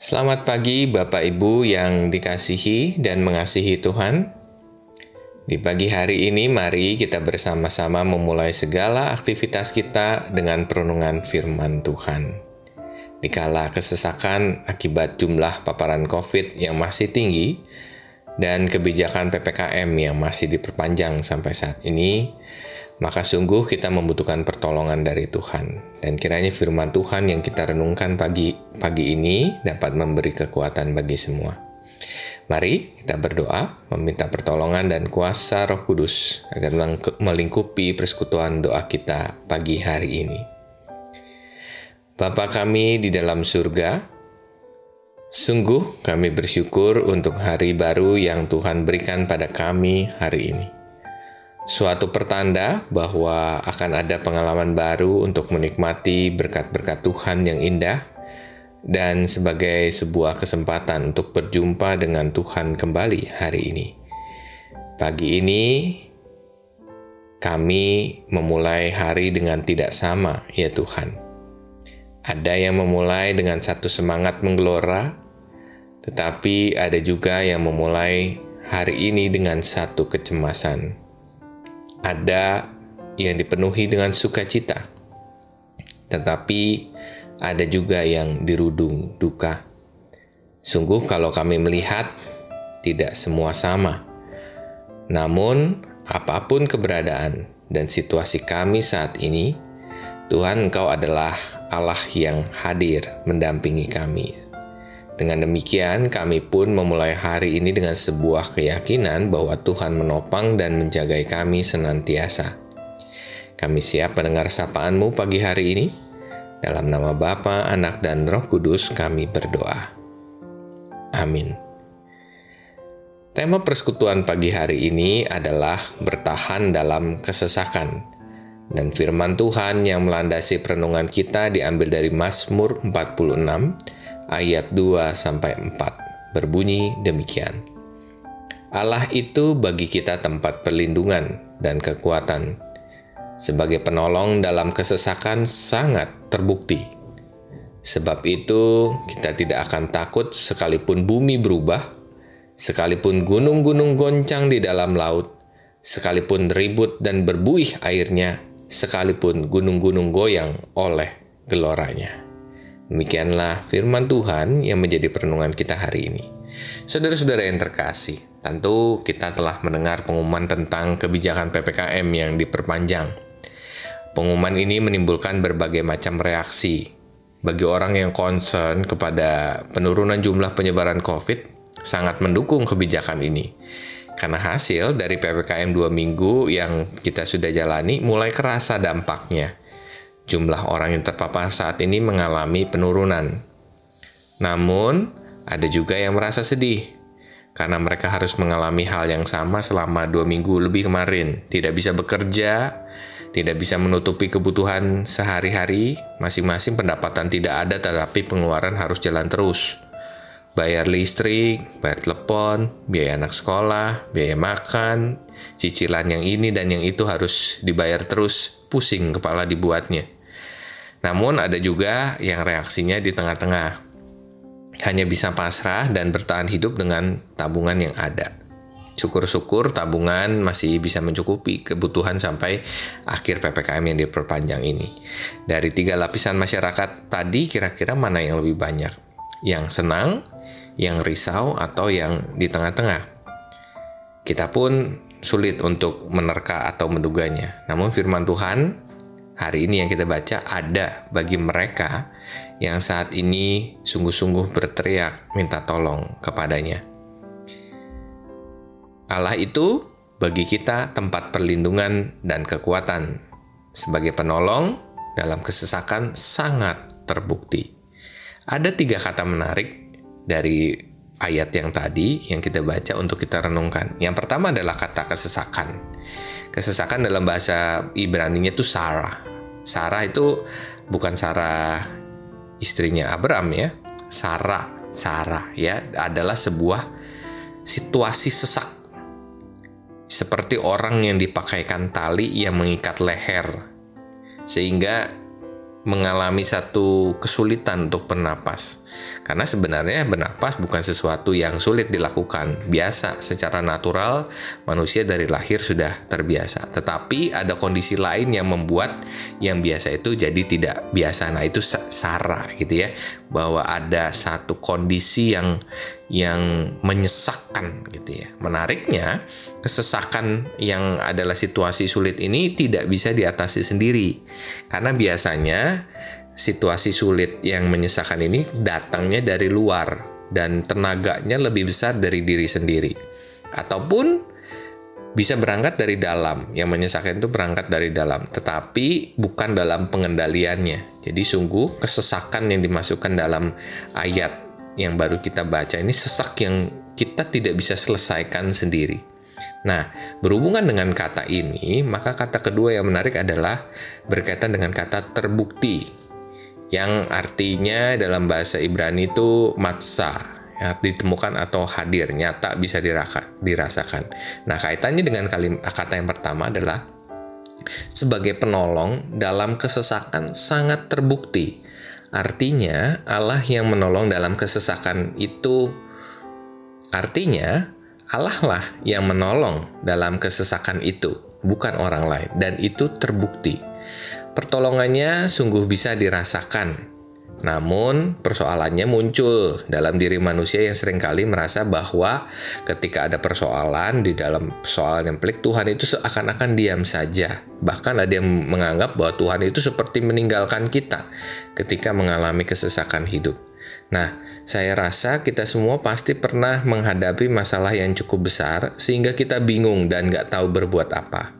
Selamat pagi, Bapak Ibu yang dikasihi dan mengasihi Tuhan. Di pagi hari ini, mari kita bersama-sama memulai segala aktivitas kita dengan perenungan Firman Tuhan. Dikala kesesakan akibat jumlah paparan COVID yang masih tinggi dan kebijakan PPKM yang masih diperpanjang sampai saat ini, maka sungguh kita membutuhkan pertolongan dari Tuhan. Dan kiranya firman Tuhan yang kita renungkan pagi pagi ini dapat memberi kekuatan bagi semua. Mari kita berdoa meminta pertolongan dan kuasa Roh Kudus agar melingkupi persekutuan doa kita pagi hari ini. Bapa kami di dalam surga, sungguh kami bersyukur untuk hari baru yang Tuhan berikan pada kami hari ini suatu pertanda bahwa akan ada pengalaman baru untuk menikmati berkat-berkat Tuhan yang indah dan sebagai sebuah kesempatan untuk berjumpa dengan Tuhan kembali hari ini. Pagi ini kami memulai hari dengan tidak sama, ya Tuhan. Ada yang memulai dengan satu semangat menggelora, tetapi ada juga yang memulai hari ini dengan satu kecemasan ada yang dipenuhi dengan sukacita, tetapi ada juga yang dirudung duka. Sungguh, kalau kami melihat, tidak semua sama. Namun, apa pun keberadaan dan situasi kami saat ini, Tuhan, Engkau adalah Allah yang hadir mendampingi kami dengan demikian, kami pun memulai hari ini dengan sebuah keyakinan bahwa Tuhan menopang dan menjaga kami senantiasa. Kami siap mendengar sapaanmu pagi hari ini. Dalam nama Bapa, Anak, dan Roh Kudus kami berdoa. Amin. Tema persekutuan pagi hari ini adalah bertahan dalam kesesakan. Dan firman Tuhan yang melandasi perenungan kita diambil dari Mazmur 46 ayat 2 sampai 4 berbunyi demikian. Allah itu bagi kita tempat perlindungan dan kekuatan. Sebagai penolong dalam kesesakan sangat terbukti. Sebab itu, kita tidak akan takut sekalipun bumi berubah, sekalipun gunung-gunung goncang di dalam laut, sekalipun ribut dan berbuih airnya, sekalipun gunung-gunung goyang oleh geloranya. Demikianlah firman Tuhan yang menjadi perenungan kita hari ini. Saudara-saudara yang terkasih, tentu kita telah mendengar pengumuman tentang kebijakan PPKM yang diperpanjang. Pengumuman ini menimbulkan berbagai macam reaksi. Bagi orang yang concern kepada penurunan jumlah penyebaran COVID, sangat mendukung kebijakan ini. Karena hasil dari PPKM 2 minggu yang kita sudah jalani mulai kerasa dampaknya jumlah orang yang terpapar saat ini mengalami penurunan. Namun, ada juga yang merasa sedih karena mereka harus mengalami hal yang sama selama dua minggu lebih kemarin. Tidak bisa bekerja, tidak bisa menutupi kebutuhan sehari-hari, masing-masing pendapatan tidak ada tetapi pengeluaran harus jalan terus. Bayar listrik, bayar telepon, biaya anak sekolah, biaya makan, cicilan yang ini dan yang itu harus dibayar terus, pusing kepala dibuatnya. Namun ada juga yang reaksinya di tengah-tengah. Hanya bisa pasrah dan bertahan hidup dengan tabungan yang ada. Syukur-syukur tabungan masih bisa mencukupi kebutuhan sampai akhir PPKM yang diperpanjang ini. Dari tiga lapisan masyarakat tadi kira-kira mana yang lebih banyak? Yang senang, yang risau, atau yang di tengah-tengah? Kita pun sulit untuk menerka atau menduganya. Namun firman Tuhan hari ini yang kita baca ada bagi mereka yang saat ini sungguh-sungguh berteriak minta tolong kepadanya. Allah itu bagi kita tempat perlindungan dan kekuatan. Sebagai penolong dalam kesesakan sangat terbukti. Ada tiga kata menarik dari ayat yang tadi yang kita baca untuk kita renungkan. Yang pertama adalah kata kesesakan. Kesesakan dalam bahasa Ibrani-nya itu Sarah Sarah itu bukan Sarah istrinya Abraham ya. Sarah, Sarah ya adalah sebuah situasi sesak. Seperti orang yang dipakaikan tali yang mengikat leher. Sehingga mengalami satu kesulitan untuk bernapas. Karena sebenarnya bernapas bukan sesuatu yang sulit dilakukan. Biasa, secara natural manusia dari lahir sudah terbiasa. Tetapi ada kondisi lain yang membuat yang biasa itu jadi tidak biasa. Nah, itu sara gitu ya. Bahwa ada satu kondisi yang yang menyesakkan gitu ya. Menariknya, kesesakan yang adalah situasi sulit ini tidak bisa diatasi sendiri. Karena biasanya situasi sulit yang menyesakkan ini datangnya dari luar dan tenaganya lebih besar dari diri sendiri. Ataupun bisa berangkat dari dalam. Yang menyesakkan itu berangkat dari dalam, tetapi bukan dalam pengendaliannya. Jadi sungguh kesesakan yang dimasukkan dalam ayat yang baru kita baca ini sesak yang kita tidak bisa selesaikan sendiri. Nah, berhubungan dengan kata ini, maka kata kedua yang menarik adalah berkaitan dengan kata terbukti, yang artinya dalam bahasa Ibrani itu matsa, ya, ditemukan atau hadir, nyata bisa diraka, dirasakan. Nah, kaitannya dengan kalimat kata yang pertama adalah sebagai penolong dalam kesesakan sangat terbukti Artinya, Allah yang menolong dalam kesesakan itu. Artinya Allah lah yang menolong dalam kesesakan itu, bukan orang lain, dan itu terbukti. Pertolongannya sungguh bisa dirasakan namun persoalannya muncul dalam diri manusia yang sering kali merasa bahwa ketika ada persoalan di dalam persoalan yang pelik Tuhan itu seakan-akan diam saja. Bahkan ada yang menganggap bahwa Tuhan itu seperti meninggalkan kita ketika mengalami kesesakan hidup. Nah, saya rasa kita semua pasti pernah menghadapi masalah yang cukup besar sehingga kita bingung dan gak tahu berbuat apa.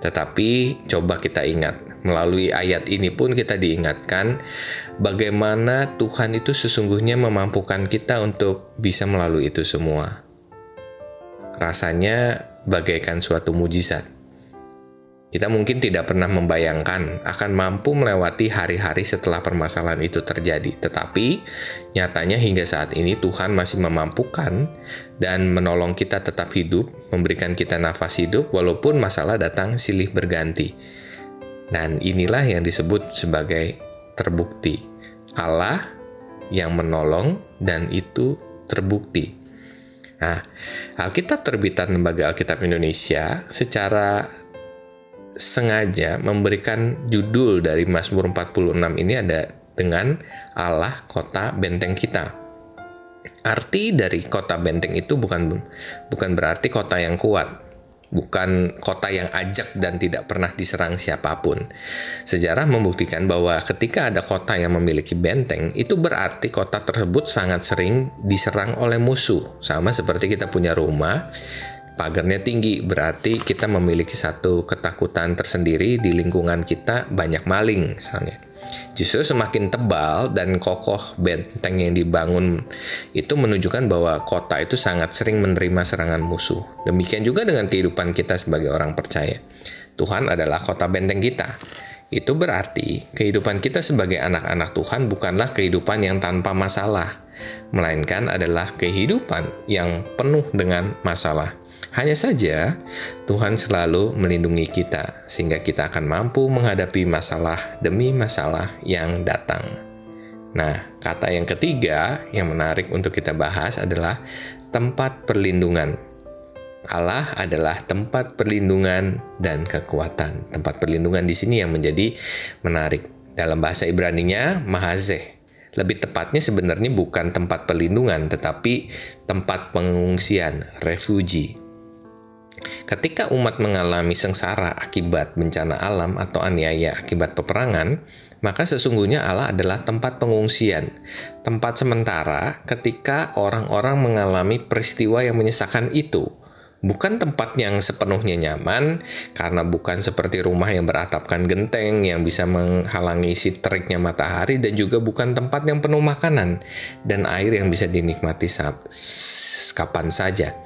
Tetapi coba kita ingat, melalui ayat ini pun kita diingatkan bagaimana Tuhan itu sesungguhnya memampukan kita untuk bisa melalui itu semua. Rasanya bagaikan suatu mujizat. Kita mungkin tidak pernah membayangkan akan mampu melewati hari-hari setelah permasalahan itu terjadi, tetapi nyatanya hingga saat ini Tuhan masih memampukan dan menolong kita tetap hidup, memberikan kita nafas hidup, walaupun masalah datang silih berganti. Dan inilah yang disebut sebagai terbukti. Allah yang menolong dan itu terbukti. Nah, Alkitab terbitan Lembaga Alkitab Indonesia secara sengaja memberikan judul dari Mazmur 46 ini ada dengan Allah kota benteng kita. Arti dari kota benteng itu bukan bukan berarti kota yang kuat, bukan kota yang ajak dan tidak pernah diserang siapa pun. Sejarah membuktikan bahwa ketika ada kota yang memiliki benteng, itu berarti kota tersebut sangat sering diserang oleh musuh. Sama seperti kita punya rumah, pagarnya tinggi, berarti kita memiliki satu ketakutan tersendiri di lingkungan kita banyak maling misalnya. Justru semakin tebal dan kokoh benteng yang dibangun itu menunjukkan bahwa kota itu sangat sering menerima serangan musuh. Demikian juga dengan kehidupan kita sebagai orang percaya. Tuhan adalah kota benteng kita. Itu berarti kehidupan kita sebagai anak-anak Tuhan bukanlah kehidupan yang tanpa masalah, melainkan adalah kehidupan yang penuh dengan masalah. Hanya saja, Tuhan selalu melindungi kita, sehingga kita akan mampu menghadapi masalah demi masalah yang datang. Nah, kata yang ketiga yang menarik untuk kita bahas adalah tempat perlindungan. Allah adalah tempat perlindungan dan kekuatan. Tempat perlindungan di sini yang menjadi menarik. Dalam bahasa Ibrani-nya, Mahazeh. Lebih tepatnya sebenarnya bukan tempat perlindungan, tetapi tempat pengungsian, refugi. Ketika umat mengalami sengsara akibat bencana alam atau aniaya akibat peperangan, maka sesungguhnya Allah adalah tempat pengungsian, tempat sementara ketika orang-orang mengalami peristiwa yang menyesakan itu. Bukan tempat yang sepenuhnya nyaman, karena bukan seperti rumah yang beratapkan genteng yang bisa menghalangi si teriknya matahari, dan juga bukan tempat yang penuh makanan dan air yang bisa dinikmati kapan saja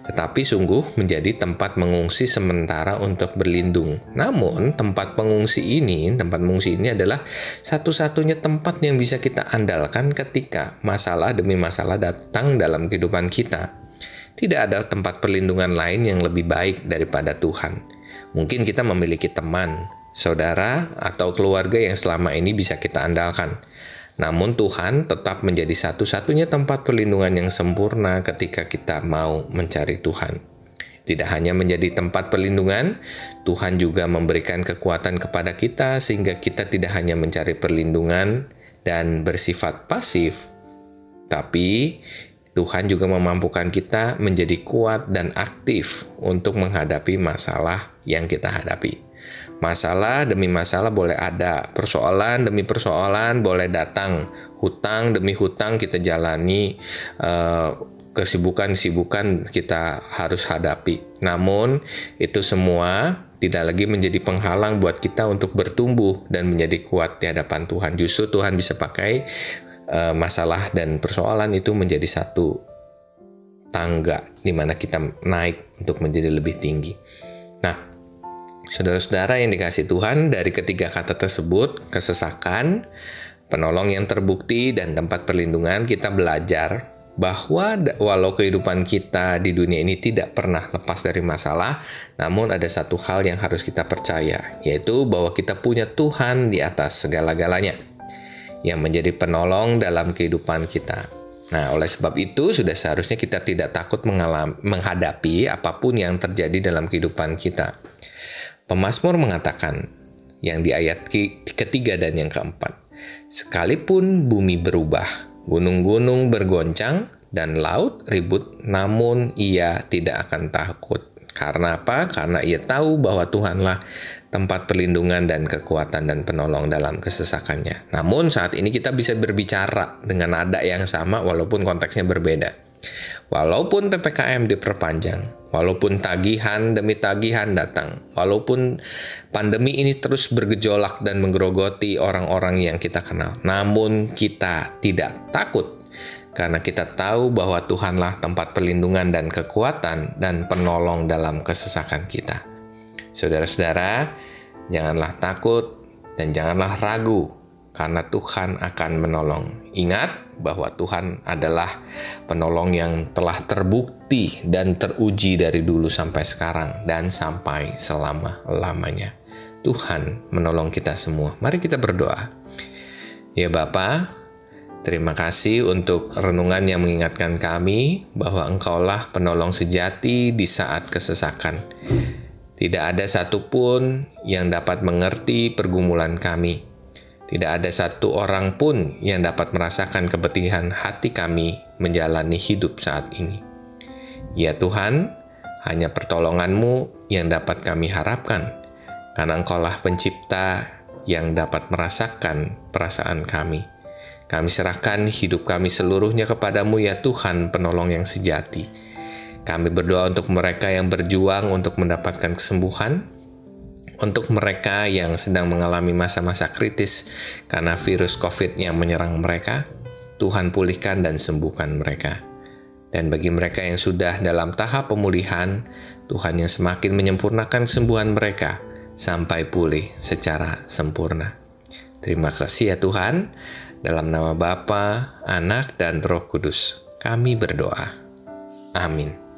tetapi sungguh menjadi tempat mengungsi sementara untuk berlindung. Namun, tempat pengungsi ini, tempat mengungsi ini adalah satu-satunya tempat yang bisa kita andalkan ketika masalah demi masalah datang dalam kehidupan kita. Tidak ada tempat perlindungan lain yang lebih baik daripada Tuhan. Mungkin kita memiliki teman, saudara, atau keluarga yang selama ini bisa kita andalkan. Namun Tuhan tetap menjadi satu-satunya tempat perlindungan yang sempurna ketika kita mau mencari Tuhan. Tidak hanya menjadi tempat perlindungan, Tuhan juga memberikan kekuatan kepada kita sehingga kita tidak hanya mencari perlindungan dan bersifat pasif, tapi Tuhan juga memampukan kita menjadi kuat dan aktif untuk menghadapi masalah yang kita hadapi. Masalah demi masalah boleh ada, persoalan demi persoalan boleh datang, hutang demi hutang kita jalani, uh, kesibukan-sibukan kita harus hadapi. Namun, itu semua tidak lagi menjadi penghalang buat kita untuk bertumbuh dan menjadi kuat di hadapan Tuhan. Justru Tuhan bisa pakai uh, masalah dan persoalan itu menjadi satu tangga di mana kita naik untuk menjadi lebih tinggi. Nah, Saudara-saudara yang dikasih Tuhan, dari ketiga kata tersebut, kesesakan, penolong yang terbukti, dan tempat perlindungan, kita belajar bahwa walau kehidupan kita di dunia ini tidak pernah lepas dari masalah, namun ada satu hal yang harus kita percaya, yaitu bahwa kita punya Tuhan di atas segala-galanya, yang menjadi penolong dalam kehidupan kita. Nah, oleh sebab itu, sudah seharusnya kita tidak takut mengalami, menghadapi apa pun yang terjadi dalam kehidupan kita. Pemasmur mengatakan yang di ayat ketiga dan yang keempat, sekalipun bumi berubah, gunung-gunung bergoncang, dan laut ribut, namun ia tidak akan takut. Karena apa? Karena ia tahu bahwa Tuhanlah tempat perlindungan dan kekuatan dan penolong dalam kesesakannya. Namun saat ini kita bisa berbicara dengan nada yang sama walaupun konteksnya berbeda. Walaupun PPKM diperpanjang, Walaupun tagihan demi tagihan datang, walaupun pandemi ini terus bergejolak dan menggerogoti orang-orang yang kita kenal, namun kita tidak takut karena kita tahu bahwa Tuhanlah tempat perlindungan dan kekuatan dan penolong dalam kesesakan kita. Saudara-saudara, janganlah takut dan janganlah ragu karena Tuhan akan menolong. Ingat, bahwa Tuhan adalah penolong yang telah terbukti dan teruji dari dulu sampai sekarang dan sampai selama-lamanya. Tuhan menolong kita semua. Mari kita berdoa. Ya Bapa, terima kasih untuk renungan yang mengingatkan kami bahwa Engkaulah penolong sejati di saat kesesakan. Tidak ada satupun yang dapat mengerti pergumulan kami tidak ada satu orang pun yang dapat merasakan kepedihan hati kami menjalani hidup saat ini. Ya Tuhan, hanya pertolonganmu yang dapat kami harapkan, karena Engkaulah pencipta yang dapat merasakan perasaan kami. Kami serahkan hidup kami seluruhnya kepadamu ya Tuhan penolong yang sejati. Kami berdoa untuk mereka yang berjuang untuk mendapatkan kesembuhan, untuk mereka yang sedang mengalami masa-masa kritis karena virus COVID yang menyerang mereka, Tuhan pulihkan dan sembuhkan mereka. Dan bagi mereka yang sudah dalam tahap pemulihan, Tuhan yang semakin menyempurnakan kesembuhan mereka sampai pulih secara sempurna. Terima kasih ya Tuhan, dalam nama Bapa, Anak, dan Roh Kudus, kami berdoa. Amin.